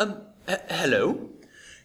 Um, h- hello?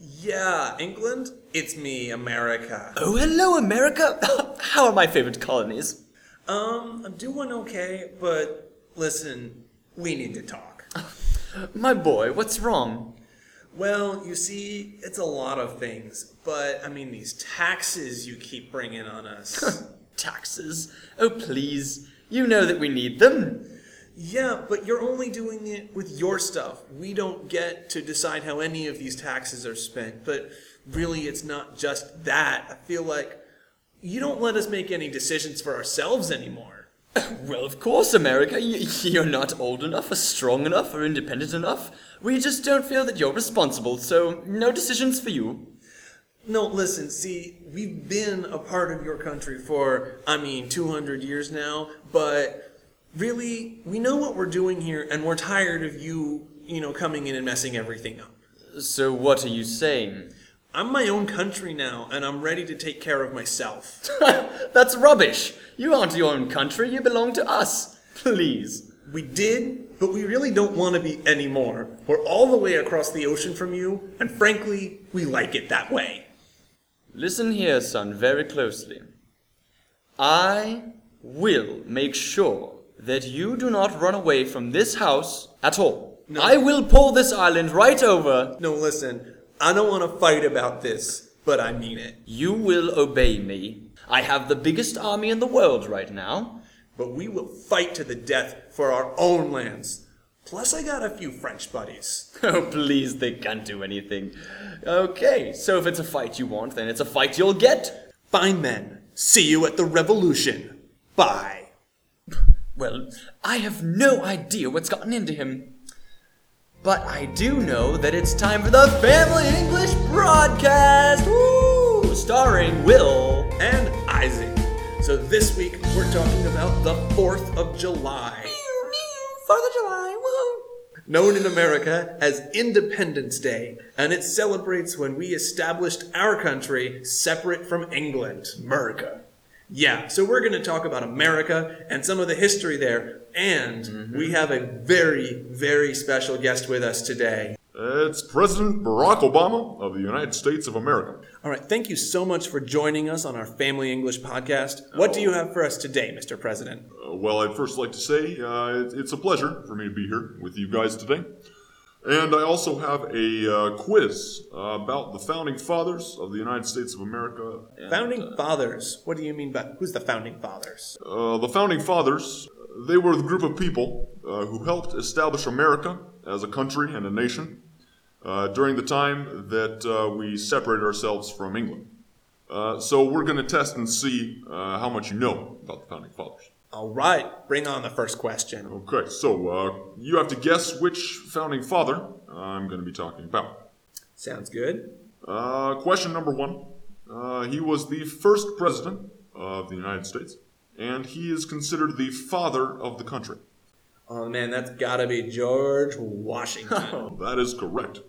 Yeah, England? It's me, America. Oh, hello, America! How are my favorite colonies? Um, I'm doing okay, but listen, we need to talk. My boy, what's wrong? Well, you see, it's a lot of things, but I mean, these taxes you keep bringing on us. Taxes? Oh, please. You know that we need them. Yeah, but you're only doing it with your stuff. We don't get to decide how any of these taxes are spent, but really, it's not just that. I feel like you don't let us make any decisions for ourselves anymore. Well, of course, America. You're not old enough, or strong enough, or independent enough. We just don't feel that you're responsible, so no decisions for you. No, listen, see, we've been a part of your country for, I mean, 200 years now, but really, we know what we're doing here, and we're tired of you, you know, coming in and messing everything up. So, what are you saying? I'm my own country now, and I'm ready to take care of myself. That's rubbish. You aren't your own country, you belong to us. Please. We did, but we really don't want to be anymore. We're all the way across the ocean from you, and frankly, we like it that way. Listen here, son, very closely. I will make sure that you do not run away from this house at all. No. I will pull this island right over. No, listen, I don't want to fight about this, but I mean it. You will obey me. I have the biggest army in the world right now. but we will fight to the death for our own lands. Plus, I got a few French buddies. Oh, please, they can't do anything. Okay, so if it's a fight you want, then it's a fight you'll get. Fine then. See you at the revolution. Bye. Well, I have no idea what's gotten into him. But I do know that it's time for the Family English Broadcast! Woo! Starring Will. And Isaac. So this week, we're talking about the 4th of July. Fourth of July, woo! Known in America as Independence Day, and it celebrates when we established our country separate from England. America. Yeah, so we're going to talk about America and some of the history there, and we have a very, very special guest with us today. It's President Barack Obama of the United States of America. All right, thank you so much for joining us on our Family English podcast. What do you have for us today, Mr. President? Uh, well, I'd first like to say uh, it's a pleasure for me to be here with you guys today. And I also have a uh, quiz uh, about the founding fathers of the United States of America. And, Founding fathers. What do you mean by who's the founding fathers? Uh, the founding fathers, they were the group of people uh, who helped establish America as a country and a nation uh, during the time that uh, we separated ourselves from England. Uh, so we're going to test and see uh, how much you know about the founding fathers. All right, bring on the first question. Okay, so uh, you have to guess which founding father I'm going to be talking about. Sounds good. Uh, question number one. Uh, he was the first president of the United States, and he is considered the father of the country. Oh man, that's gotta be George Washington. That is correct.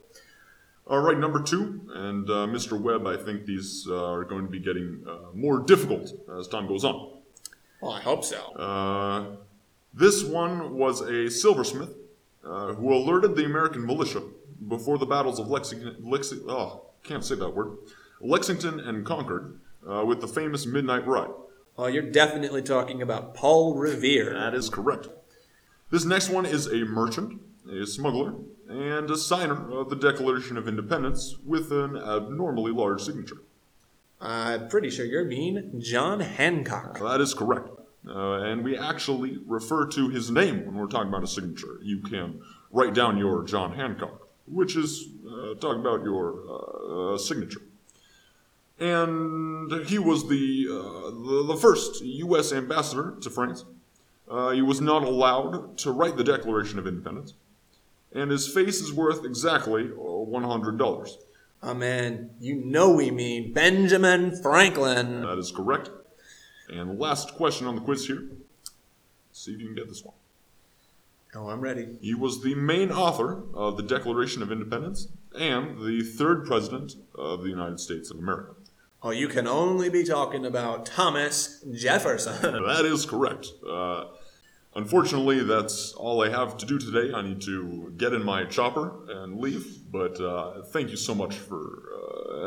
All right, number two, and uh, Mr. Webb, I think these uh, are going to be getting uh, more difficult as time goes on. Well, I hope so. Uh, this one was a silversmith uh, who alerted the American militia before the battles of Lexington. Lexi- oh, can't say that word. Lexington and Concord uh, with the famous Midnight Ride. Oh, you're definitely talking about Paul Revere. That is correct. This next one is a merchant, a smuggler, and a signer of the Declaration of Independence with an abnormally large signature. I'm pretty sure you're mean John Hancock. That is correct. Uh, and we actually refer to his name when we're talking about a signature. You can write down your John Hancock, which is uh, talking about your uh, signature. And he was the, uh, the, the first U.S. ambassador to France. Uh, he was not allowed to write the Declaration of Independence. And his face is worth exactly uh, $100. Oh man, you know we mean Benjamin Franklin. That is correct. And last question on the quiz here. See if you can get this one. Oh, I'm ready. He was the main author of the Declaration of Independence and the third president of the United States of America. Oh, you can only be talking about Thomas Jefferson. That is correct. Uh, Unfortunately, that's all I have to do today. I need to get in my chopper and leave. But uh, thank you so much for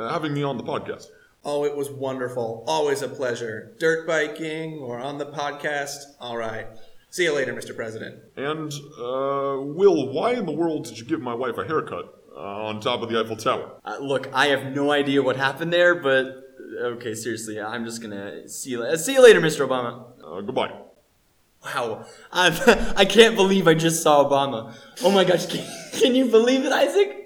uh, having me on the podcast. Oh, it was wonderful. Always a pleasure. Dirt biking or on the podcast. All right. See you later, Mr. President. And, uh, Will, why in the world did you give my wife a haircut uh, on top of the Eiffel Tower? Uh, look, I have no idea what happened there, but okay, seriously, I'm just gonna see you. la- See you later, Mr. Obama. Uh, goodbye. Wow, I'm, I can't believe I just saw Obama. Oh my gosh, can, can you believe it, Isaac?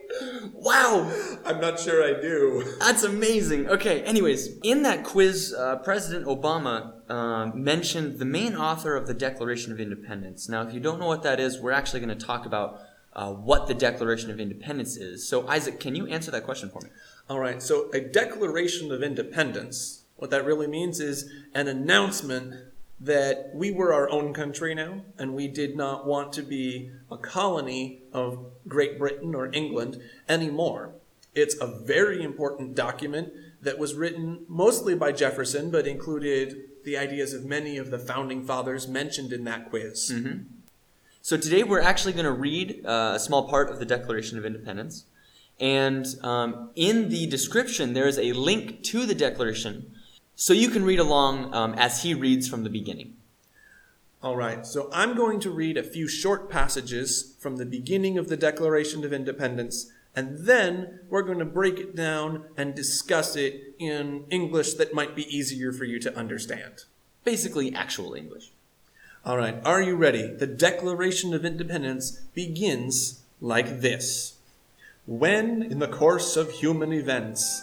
Wow, I'm not sure I do. that's amazing. Okay, anyways, in that quiz, uh, President Obama uh, mentioned the main author of the Declaration of Independence. Now, if you don't know what that is, we're actually going to talk about uh, what the Declaration of Independence is. So, Isaac, can you answer that question for me? All right. So, a Declaration of Independence, what that really means is an announcement that we were our own country now and we did not want to be a colony of Great Britain or England anymore. It's a very important document that was written mostly by Jefferson, but included the ideas of many of the founding fathers mentioned in that quiz. So today we're actually going to read uh, a small part of the Declaration of Independence. And um, in the description, there is a link to the Declaration so you can read along um, as he reads from the beginning. All right, so I'm going to read a few short passages from the beginning of the Declaration of Independence, and then we're going to break it down and discuss it in English that might be easier for you to understand. Basically, actual English. All right, are you ready? The Declaration of Independence begins like this When, in the course of human events,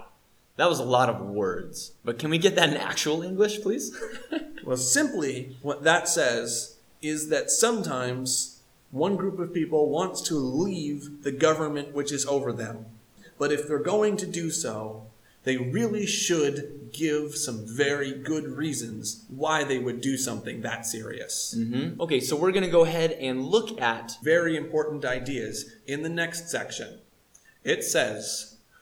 That was a lot of words. But can we get that in actual English, please? Well, simply, what that says is that sometimes one group of people wants to leave the government which is over them. But if they're going to do so, they really should give some very good reasons why they would do something that serious. hmm Okay, so we're going to go ahead and look at. Very important ideas in the next section. It says,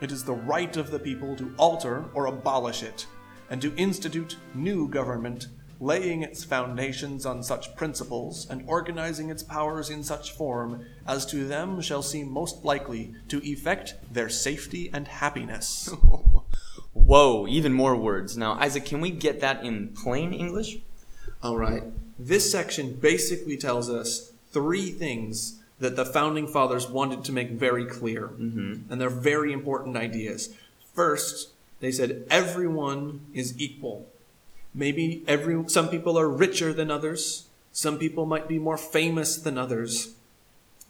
it is the right of the people to alter or abolish it, and to institute new government, laying its foundations on such principles and organizing its powers in such form as to them shall seem most likely to effect their safety and happiness. Whoa, even more words. Now, Isaac, can we get that in plain English? All right. This section basically tells us three things that the founding fathers wanted to make very clear. Mm-hmm. And they're very important ideas. First, they said everyone is equal. Maybe every some people are richer than others. Some people might be more famous than others.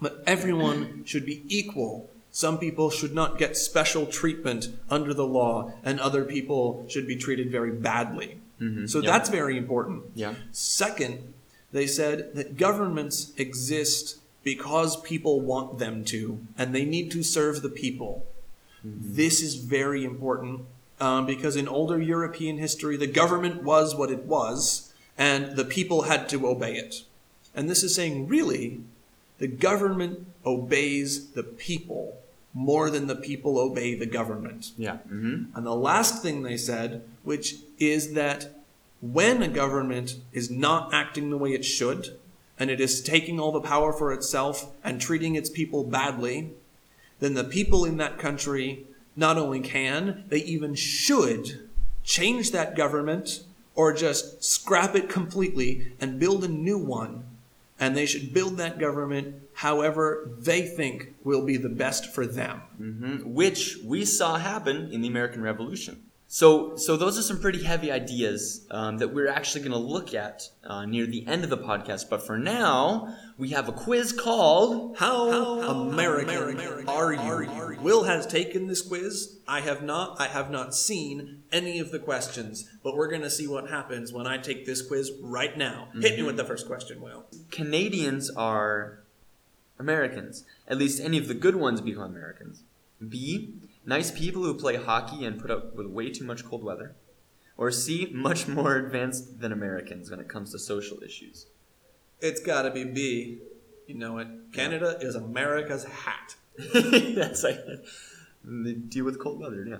But everyone should be equal. Some people should not get special treatment under the law, and other people should be treated very badly. So Yep. that's very important. Yeah. Second, they said that governments exist because people want them to, and they need to serve the people. This is very important um, because in older European history, the government was what it was, and the people had to obey it. And this is saying, really, the government obeys the people more than the people obey the government. Yeah. hmm And the last thing they said, which is that when a government is not acting the way it should, and it is taking all the power for itself and treating its people badly, then the people in that country not only can, they even should change that government or just scrap it completely and build a new one. And they should build that government however they think will be the best for them. hmm Which we saw happen in the American Revolution. So, so those are some pretty heavy ideas um, that we're actually going to look at uh, near the end of the podcast. But for now, we have a quiz called How, American, are, you? Will has taken this quiz. I have not. I have not seen any of the questions, but we're gonna see what happens when I take this quiz right now. Hit me with the first question, Will. Canadians are Americans. At least any of the good ones become Americans. B. Nice people who play hockey and put up with way too much cold weather. Or C. Much more advanced than Americans when it comes to social issues. It's gotta be B. You know it. Canada is America's hat. That's like they deal with cold weather. Yeah.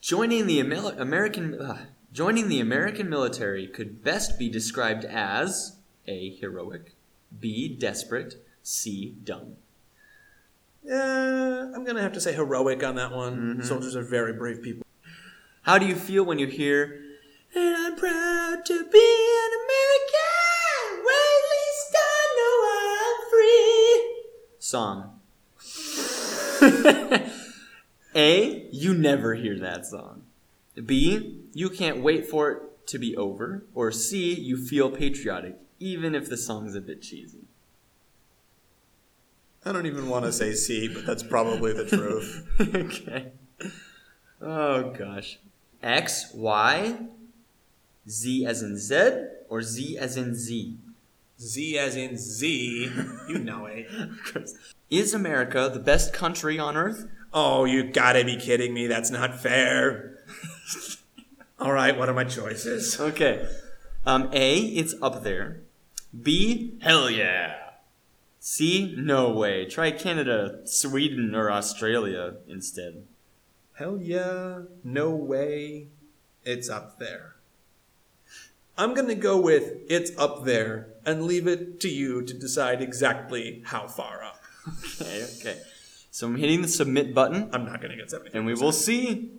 Joining the Amel- American uh, joining the American military could best be described as a heroic, b desperate, c dumb. Uh, I'm gonna have to say heroic on that one. Soldiers are very brave people. How do you feel when you hear? And I'm proud to be an American. Well, at least I know I'm free. Song. A. You never hear that song. B. You can't wait for it to be over. Or C. You feel patriotic, even if the song's a bit cheesy. I don't even want to say C, but that's probably the truth. okay. Oh gosh. X, Y, Z as in Z, or Z as in Z? Z as in Z. You know it. Is America the best country on earth? Oh, you gotta be kidding me. That's not fair. All right, what are my choices? Okay. Um, A, it's up there. B, hell yeah. C, no way. Try Canada, Sweden, or Australia instead. Hell yeah, no way, it's up there. I'm gonna go with it's up there and leave it to you to decide exactly how far up. Okay, okay. So I'm hitting the submit button, I'm not gonna get 70. and we will see.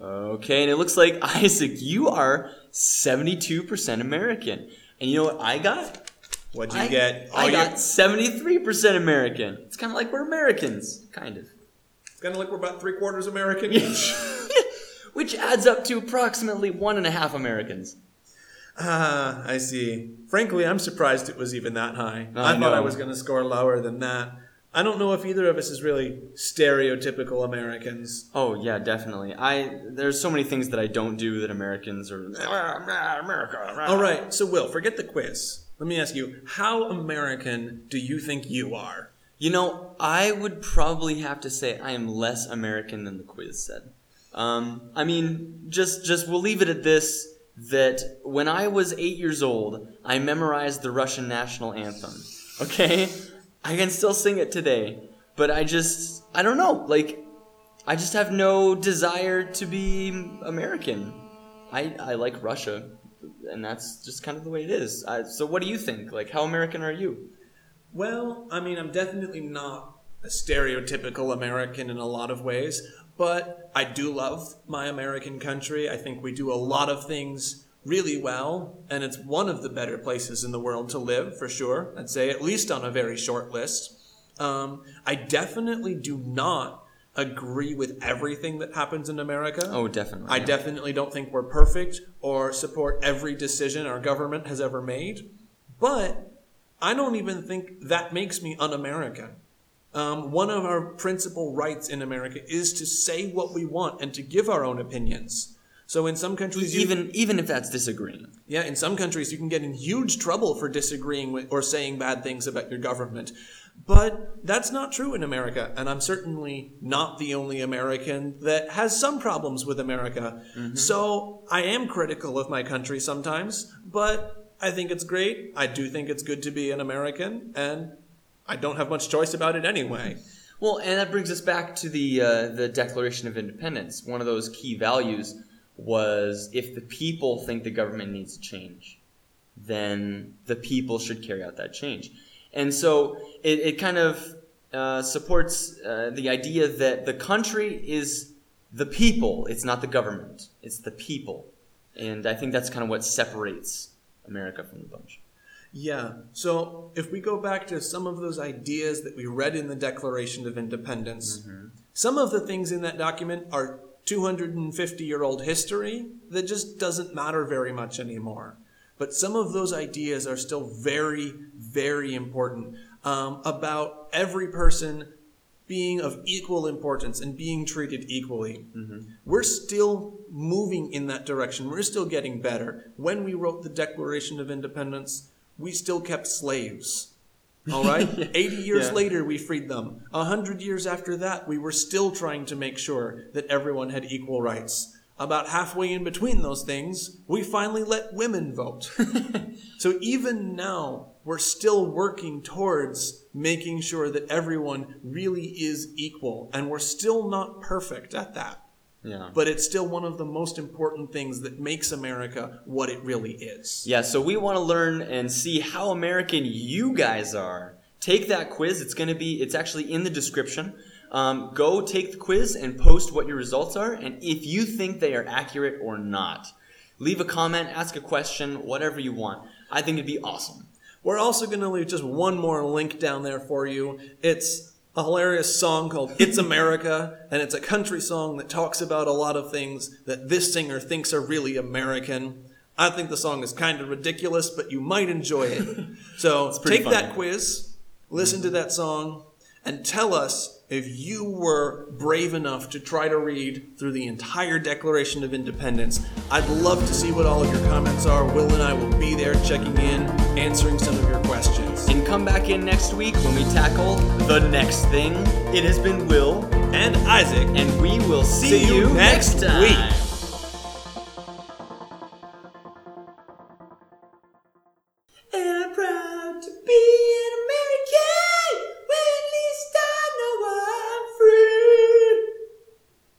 Okay, and it looks like Isaac, you are 72% American. And you know what I got? What'd you I, get? I Oh, got you're- 73% American. It's kind of like we're Americans, kind of. It's kind of like we're about three quarters American each. Which adds up to approximately one and a half Americans. Ah, I see. Frankly, I'm surprised it was even that high. I I, thought I was going to score lower than that. I don't know if either of us is really stereotypical Americans. Oh yeah, definitely. I there's so many things that I don't do that Americans are America. All right, so Will, forget the quiz. Let me ask you, how American do you think you are? You know, I would probably have to say I am less American than the quiz said. Um, I mean, just just we'll leave it at this: that when I was eight years old, I memorized the Russian national anthem. Okay, I can still sing it today, but I just I don't know. Like, I just have no desire to be American. I I like Russia, and that's just kind of the way it is. I, so, what do you think? Like, how American are you? Well, I mean, I'm definitely not a stereotypical American in a lot of ways, but I do love my American country. I think we do a lot of things really well, and it's one of the better places in the world to live, for sure. I'd say, at least on a very short list. Um, I definitely do not agree with everything that happens in America. Oh, definitely. I definitely don't think we're perfect or support every decision our government has ever made, but I don't even think that makes me un American. Um, one of our principal rights in America is to say what we want and to give our own opinions. So in some countries, you, even even if that's disagreeing. yeah, in some countries you can get in huge trouble for disagreeing with or saying bad things about your government. But that's not true in America, and I'm certainly not the only American that has some problems with America. So I am critical of my country sometimes, but I think it's great. I do think it's good to be an American, and I don't have much choice about it anyway. Well, and that brings us back to the uh, the Declaration of Independence. One of those key values was if the people think the government needs to change, then the people should carry out that change. And so it, it kind of uh, supports uh, the idea that the country is the people. It's not the government. It's the people. And I think that's kind of what separates America from the bunch. Yeah. So if we go back to some of those ideas that we read in the Declaration of Independence, some of the things in that document are 250 year old history that just doesn't matter very much anymore. But some of those ideas are still very, very important um, about every person being of equal importance and being treated equally. We're still moving in that direction. We're still getting better. When we wrote the Declaration of Independence, we still kept slaves. All right? 80 years Yeah. later, we freed them. 100 years after that, we were still trying to make sure that everyone had equal rights. About halfway in between those things, we finally let women vote. so even now, we're still working towards making sure that everyone really is equal. And we're still not perfect at that. Yeah. But it's still one of the most important things that makes America what it really is. Yeah, so we want to learn and see how American you guys are. Take that quiz. It's going to be, it's actually in the description. Um, go take the quiz and post what your results are and if you think they are accurate or not. Leave a comment, ask a question, whatever you want. I think it'd be awesome. We're also going to leave just one more link down there for you. It's a hilarious song called It's America, and it's a country song that talks about a lot of things that this singer thinks are really American. I think the song is kind of ridiculous, but you might enjoy it. So take that quiz, listen to that song, and tell us if you were brave enough to try to read through the entire Declaration of Independence. I'd love to see what all of your comments are. Will and I will be there checking in, answering some of your questions. And come back in next week when we tackle the next thing. It has been Will, And Isaac, and we will see, See you you next next time.